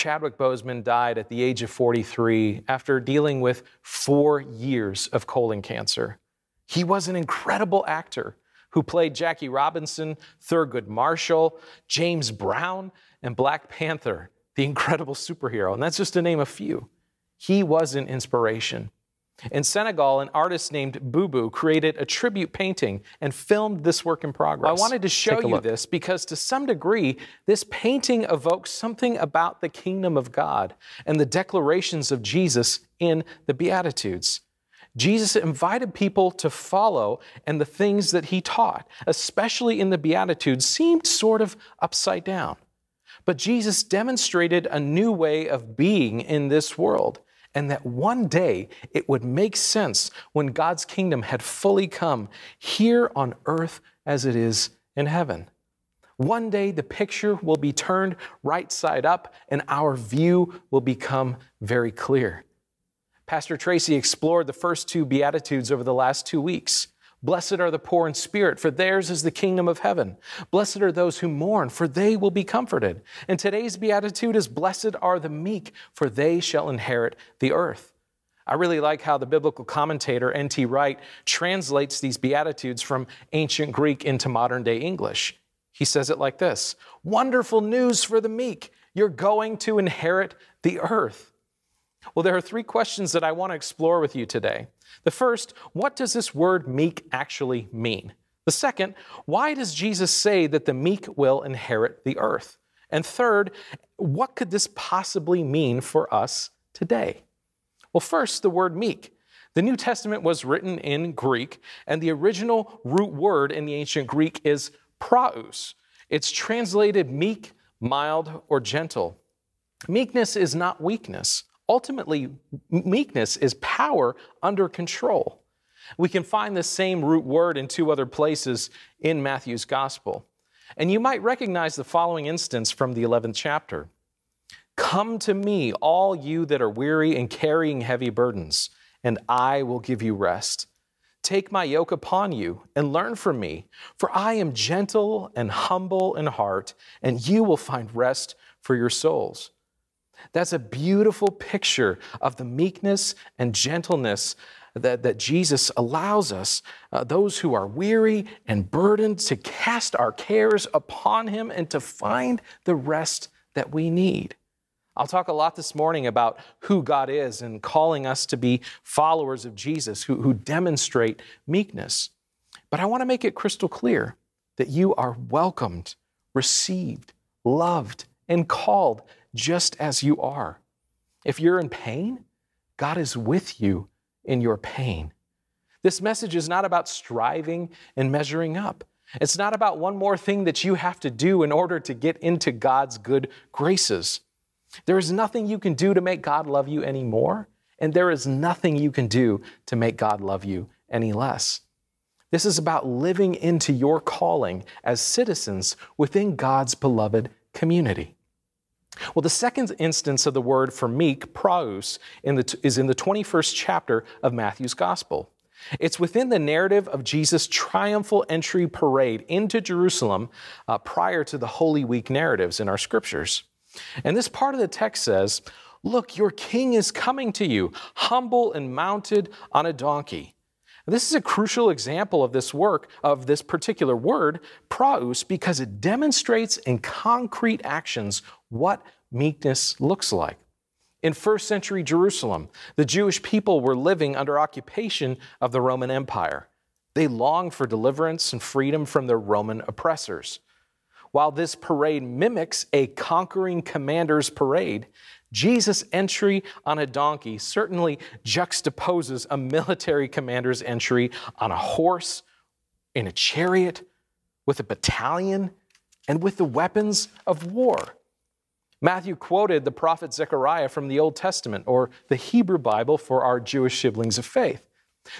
Chadwick Boseman died at the age of 43 after dealing with four years of colon cancer. He was an incredible actor who played Jackie Robinson, Thurgood Marshall, James Brown, and Black Panther, the incredible superhero. And that's just to name a few. He was an inspiration. In Senegal, an artist named Bubu created a tribute painting and filmed this work in progress. I wanted to show you this because, to some degree, this painting evokes something about the kingdom of God and the declarations of Jesus in the Beatitudes. Jesus invited people to follow, and the things that he taught, especially in the Beatitudes, seemed sort of upside down. But Jesus demonstrated a new way of being in this world and that one day it would make sense when God's kingdom had fully come here on earth as it is in heaven. One day the picture will be turned right side up and our view will become very clear. Pastor Tracy explored the first two Beatitudes over the last two weeks. Blessed are the poor in spirit, for theirs is the kingdom of heaven. Blessed are those who mourn, for they will be comforted. And today's beatitude is Blessed are the meek, for they shall inherit the earth. I really like how the biblical commentator N.T. Wright translates these beatitudes from ancient Greek into modern day English. He says it like this Wonderful news for the meek. You're going to inherit the earth. Well, there are three questions that I want to explore with you today. The first, what does this word meek actually mean? The second, why does Jesus say that the meek will inherit the earth? And third, what could this possibly mean for us today? Well, first, the word meek. The New Testament was written in Greek, and the original root word in the ancient Greek is praus. It's translated meek, mild, or gentle. Meekness is not weakness. Ultimately, meekness is power under control. We can find the same root word in two other places in Matthew's gospel. And you might recognize the following instance from the 11th chapter Come to me, all you that are weary and carrying heavy burdens, and I will give you rest. Take my yoke upon you and learn from me, for I am gentle and humble in heart, and you will find rest for your souls. That's a beautiful picture of the meekness and gentleness that, that Jesus allows us, uh, those who are weary and burdened, to cast our cares upon Him and to find the rest that we need. I'll talk a lot this morning about who God is and calling us to be followers of Jesus who, who demonstrate meekness. But I want to make it crystal clear that you are welcomed, received, loved, and called just as you are. If you're in pain, God is with you in your pain. This message is not about striving and measuring up. It's not about one more thing that you have to do in order to get into God's good graces. There is nothing you can do to make God love you any more, and there is nothing you can do to make God love you any less. This is about living into your calling as citizens within God's beloved community. Well, the second instance of the word for meek, praus, in the, is in the 21st chapter of Matthew's Gospel. It's within the narrative of Jesus' triumphal entry parade into Jerusalem uh, prior to the Holy Week narratives in our scriptures. And this part of the text says, Look, your king is coming to you, humble and mounted on a donkey. This is a crucial example of this work, of this particular word, praus, because it demonstrates in concrete actions what meekness looks like. In first century Jerusalem, the Jewish people were living under occupation of the Roman Empire. They longed for deliverance and freedom from their Roman oppressors. While this parade mimics a conquering commander's parade, Jesus' entry on a donkey certainly juxtaposes a military commander's entry on a horse, in a chariot, with a battalion, and with the weapons of war. Matthew quoted the prophet Zechariah from the Old Testament, or the Hebrew Bible for our Jewish siblings of faith.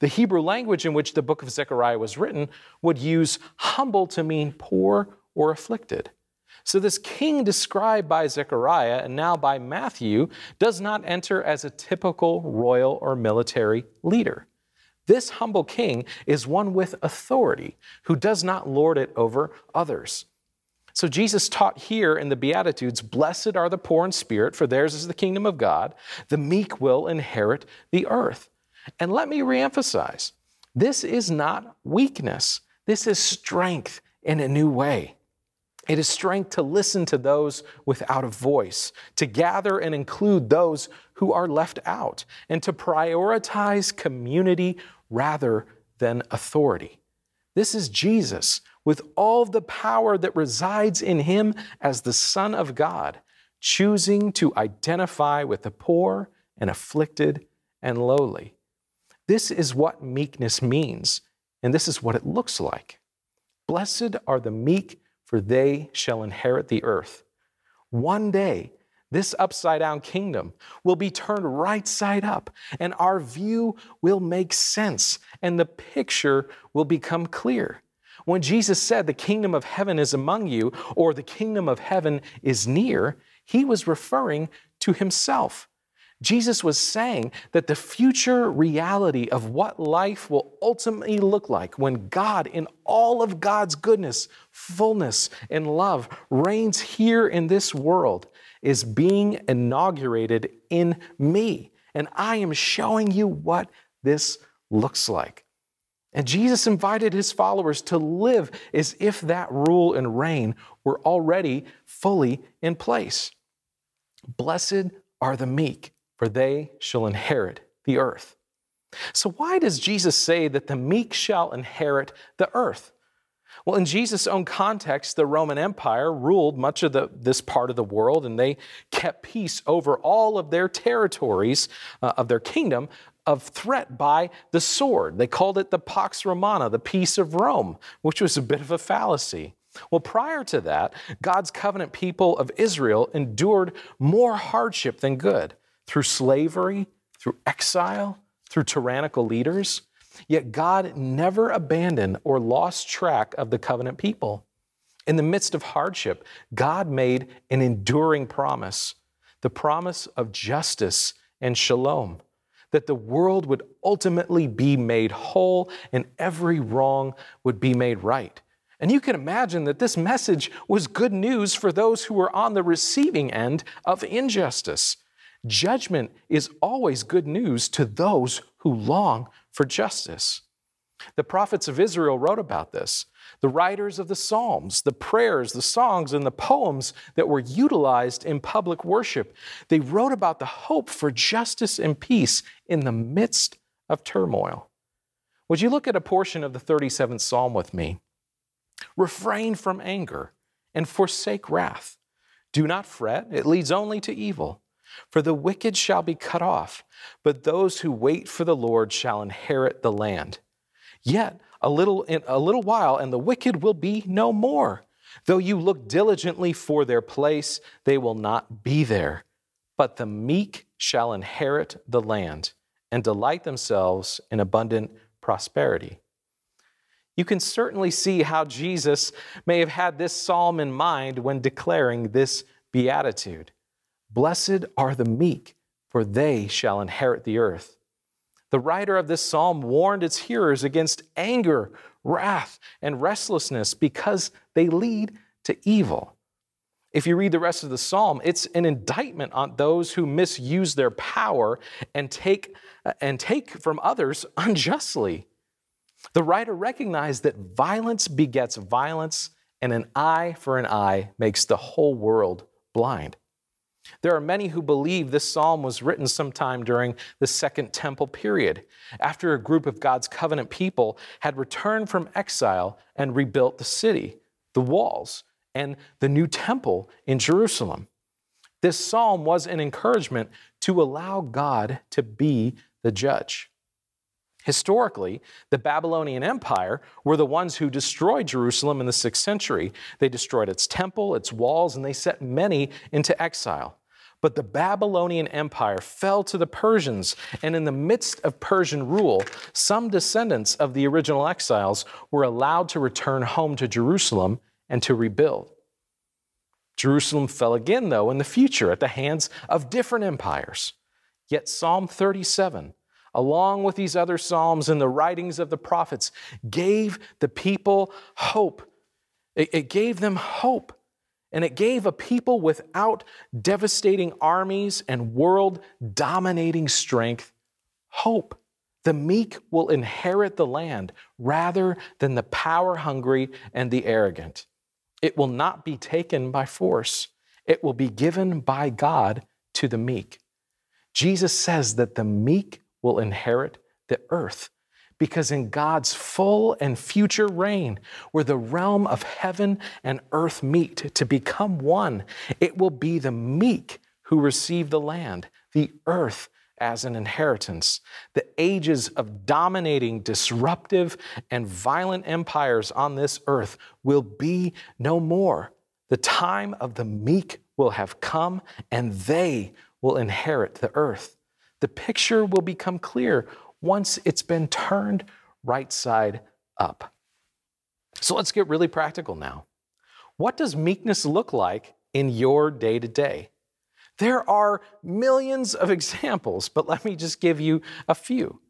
The Hebrew language in which the book of Zechariah was written would use humble to mean poor or afflicted. So, this king described by Zechariah and now by Matthew does not enter as a typical royal or military leader. This humble king is one with authority who does not lord it over others. So Jesus taught here in the Beatitudes Blessed are the poor in spirit, for theirs is the kingdom of God. The meek will inherit the earth. And let me reemphasize this is not weakness, this is strength in a new way. It is strength to listen to those without a voice, to gather and include those who are left out, and to prioritize community rather than authority. This is Jesus with all the power that resides in him as the Son of God, choosing to identify with the poor and afflicted and lowly. This is what meekness means, and this is what it looks like. Blessed are the meek for they shall inherit the earth. One day, this upside down kingdom will be turned right side up, and our view will make sense, and the picture will become clear. When Jesus said, The kingdom of heaven is among you, or the kingdom of heaven is near, he was referring to himself. Jesus was saying that the future reality of what life will ultimately look like when God, in all of God's goodness, fullness, and love, reigns here in this world is being inaugurated in me. And I am showing you what this looks like. And Jesus invited his followers to live as if that rule and reign were already fully in place. Blessed are the meek for they shall inherit the earth. So, why does Jesus say that the meek shall inherit the earth? Well, in Jesus' own context, the Roman Empire ruled much of the, this part of the world, and they kept peace over all of their territories uh, of their kingdom of threat by the sword. They called it the Pax Romana, the peace of Rome, which was a bit of a fallacy. Well, prior to that, God's covenant people of Israel endured more hardship than good through slavery, through exile, through tyrannical leaders. Yet God never abandoned or lost track of the covenant people. In the midst of hardship, God made an enduring promise the promise of justice and shalom, that the world would ultimately be made whole and every wrong would be made right. And you can imagine that this message was good news for those who were on the receiving end of injustice. Judgment is always good news to those who long for justice. The prophets of Israel wrote about this. The writers of the Psalms, the prayers, the songs, and the poems that were utilized in public worship, they wrote about the hope for justice and peace in the midst of turmoil. Would you look at a portion of the 37th Psalm with me? Refrain from anger and forsake wrath. Do not fret, it leads only to evil. For the wicked shall be cut off, but those who wait for the Lord shall inherit the land. Yet a little a little while and the wicked will be no more. Though you look diligently for their place, they will not be there. But the meek shall inherit the land and delight themselves in abundant prosperity. You can certainly see how Jesus may have had this psalm in mind when declaring this beatitude. Blessed are the meek, for they shall inherit the earth. The writer of this psalm warned its hearers against anger, wrath, and restlessness because they lead to evil. If you read the rest of the psalm, it's an indictment on those who misuse their power and take, uh, and take from others unjustly. The writer recognized that violence begets violence, and an eye for an eye makes the whole world blind. There are many who believe this psalm was written sometime during the Second Temple period, after a group of God's covenant people had returned from exile and rebuilt the city, the walls, and the new temple in Jerusalem. This psalm was an encouragement to allow God to be the judge. Historically, the Babylonian Empire were the ones who destroyed Jerusalem in the 6th century. They destroyed its temple, its walls, and they set many into exile. But the Babylonian Empire fell to the Persians, and in the midst of Persian rule, some descendants of the original exiles were allowed to return home to Jerusalem and to rebuild. Jerusalem fell again, though, in the future at the hands of different empires. Yet Psalm 37 along with these other Psalms and the writings of the prophets, gave the people hope. It, it gave them hope and it gave a people without devastating armies and world dominating strength hope. The meek will inherit the land rather than the power hungry and the arrogant. It will not be taken by force, it will be given by God to the meek. Jesus says that the meek will inherit the earth because in God's full and future reign, where the realm of heaven and earth meet to become one, it will be the meek who receive the land, the earth as an inheritance. The ages of dominating, disruptive, and violent empires on this earth will be no more. The time of the meek will have come, and they will inherit the earth. The picture will become clear once it's been turned right side up. So let's get really practical now. What does meekness look like in your day to day? There are millions of examples, but let me just give you a few.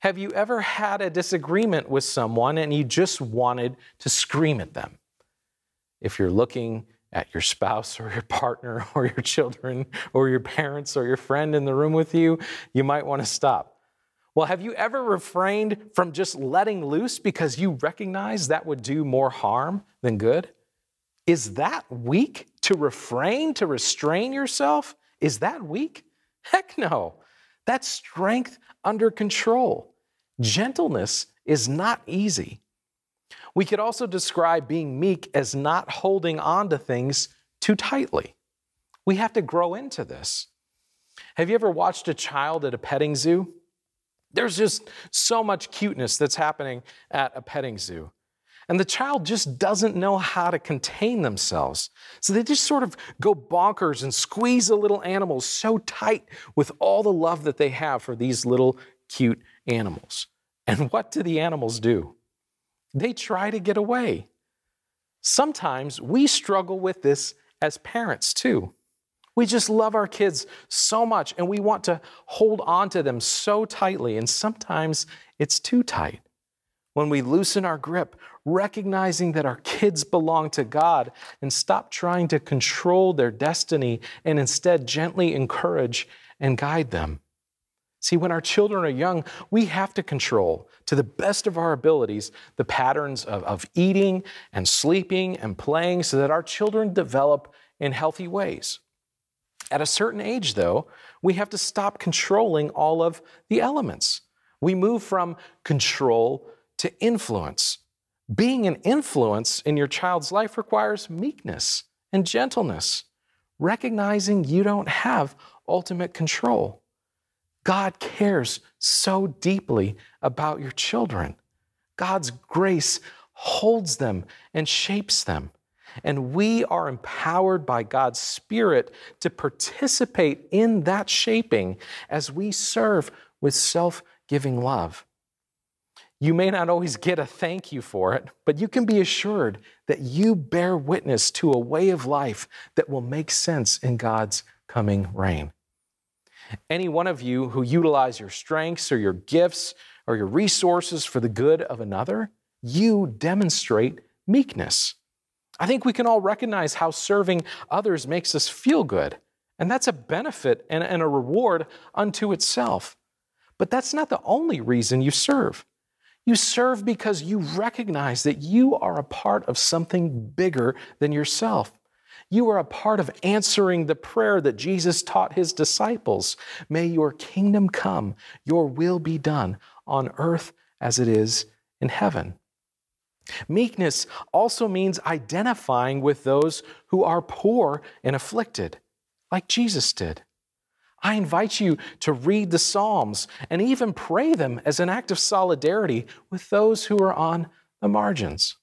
Have you ever had a disagreement with someone and you just wanted to scream at them? If you're looking at your spouse or your partner or your children or your parents or your friend in the room with you, you might want to stop. Well, have you ever refrained from just letting loose because you recognize that would do more harm than good? Is that weak to refrain, to restrain yourself? Is that weak? Heck no. That's strength under control. Gentleness is not easy. We could also describe being meek as not holding on to things too tightly. We have to grow into this. Have you ever watched a child at a petting zoo? There's just so much cuteness that's happening at a petting zoo. And the child just doesn't know how to contain themselves. So they just sort of go bonkers and squeeze the little animals so tight with all the love that they have for these little cute animals. And what do the animals do? They try to get away. Sometimes we struggle with this as parents too. We just love our kids so much and we want to hold on to them so tightly, and sometimes it's too tight. When we loosen our grip, recognizing that our kids belong to God and stop trying to control their destiny and instead gently encourage and guide them. See, when our children are young, we have to control, to the best of our abilities, the patterns of, of eating and sleeping and playing so that our children develop in healthy ways. At a certain age, though, we have to stop controlling all of the elements. We move from control to influence. Being an influence in your child's life requires meekness and gentleness, recognizing you don't have ultimate control. God cares so deeply about your children. God's grace holds them and shapes them. And we are empowered by God's Spirit to participate in that shaping as we serve with self giving love. You may not always get a thank you for it, but you can be assured that you bear witness to a way of life that will make sense in God's coming reign. Any one of you who utilize your strengths or your gifts or your resources for the good of another, you demonstrate meekness. I think we can all recognize how serving others makes us feel good, and that's a benefit and, and a reward unto itself. But that's not the only reason you serve. You serve because you recognize that you are a part of something bigger than yourself. You are a part of answering the prayer that Jesus taught his disciples May your kingdom come, your will be done on earth as it is in heaven. Meekness also means identifying with those who are poor and afflicted, like Jesus did. I invite you to read the Psalms and even pray them as an act of solidarity with those who are on the margins.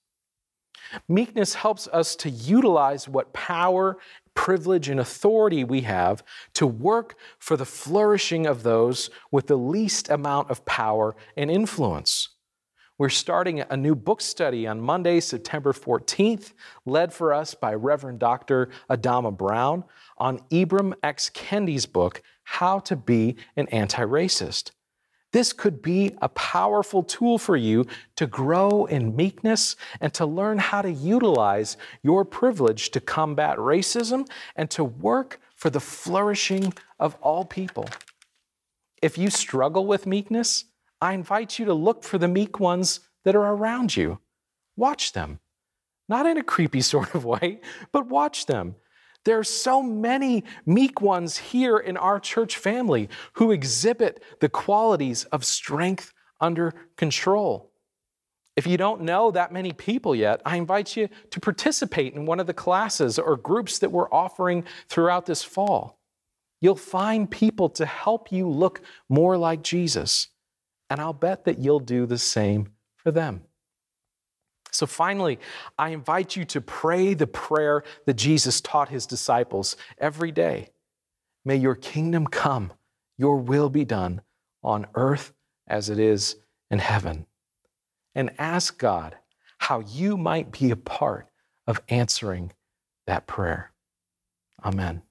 Meekness helps us to utilize what power, privilege, and authority we have to work for the flourishing of those with the least amount of power and influence. We're starting a new book study on Monday, September 14th, led for us by Reverend Dr. Adama Brown on Ibram X. Kendi's book, How to Be an Anti Racist. This could be a powerful tool for you to grow in meekness and to learn how to utilize your privilege to combat racism and to work for the flourishing of all people. If you struggle with meekness, I invite you to look for the meek ones that are around you. Watch them. Not in a creepy sort of way, but watch them. There are so many meek ones here in our church family who exhibit the qualities of strength under control. If you don't know that many people yet, I invite you to participate in one of the classes or groups that we're offering throughout this fall. You'll find people to help you look more like Jesus, and I'll bet that you'll do the same for them. So finally, I invite you to pray the prayer that Jesus taught his disciples every day. May your kingdom come, your will be done on earth as it is in heaven. And ask God how you might be a part of answering that prayer. Amen.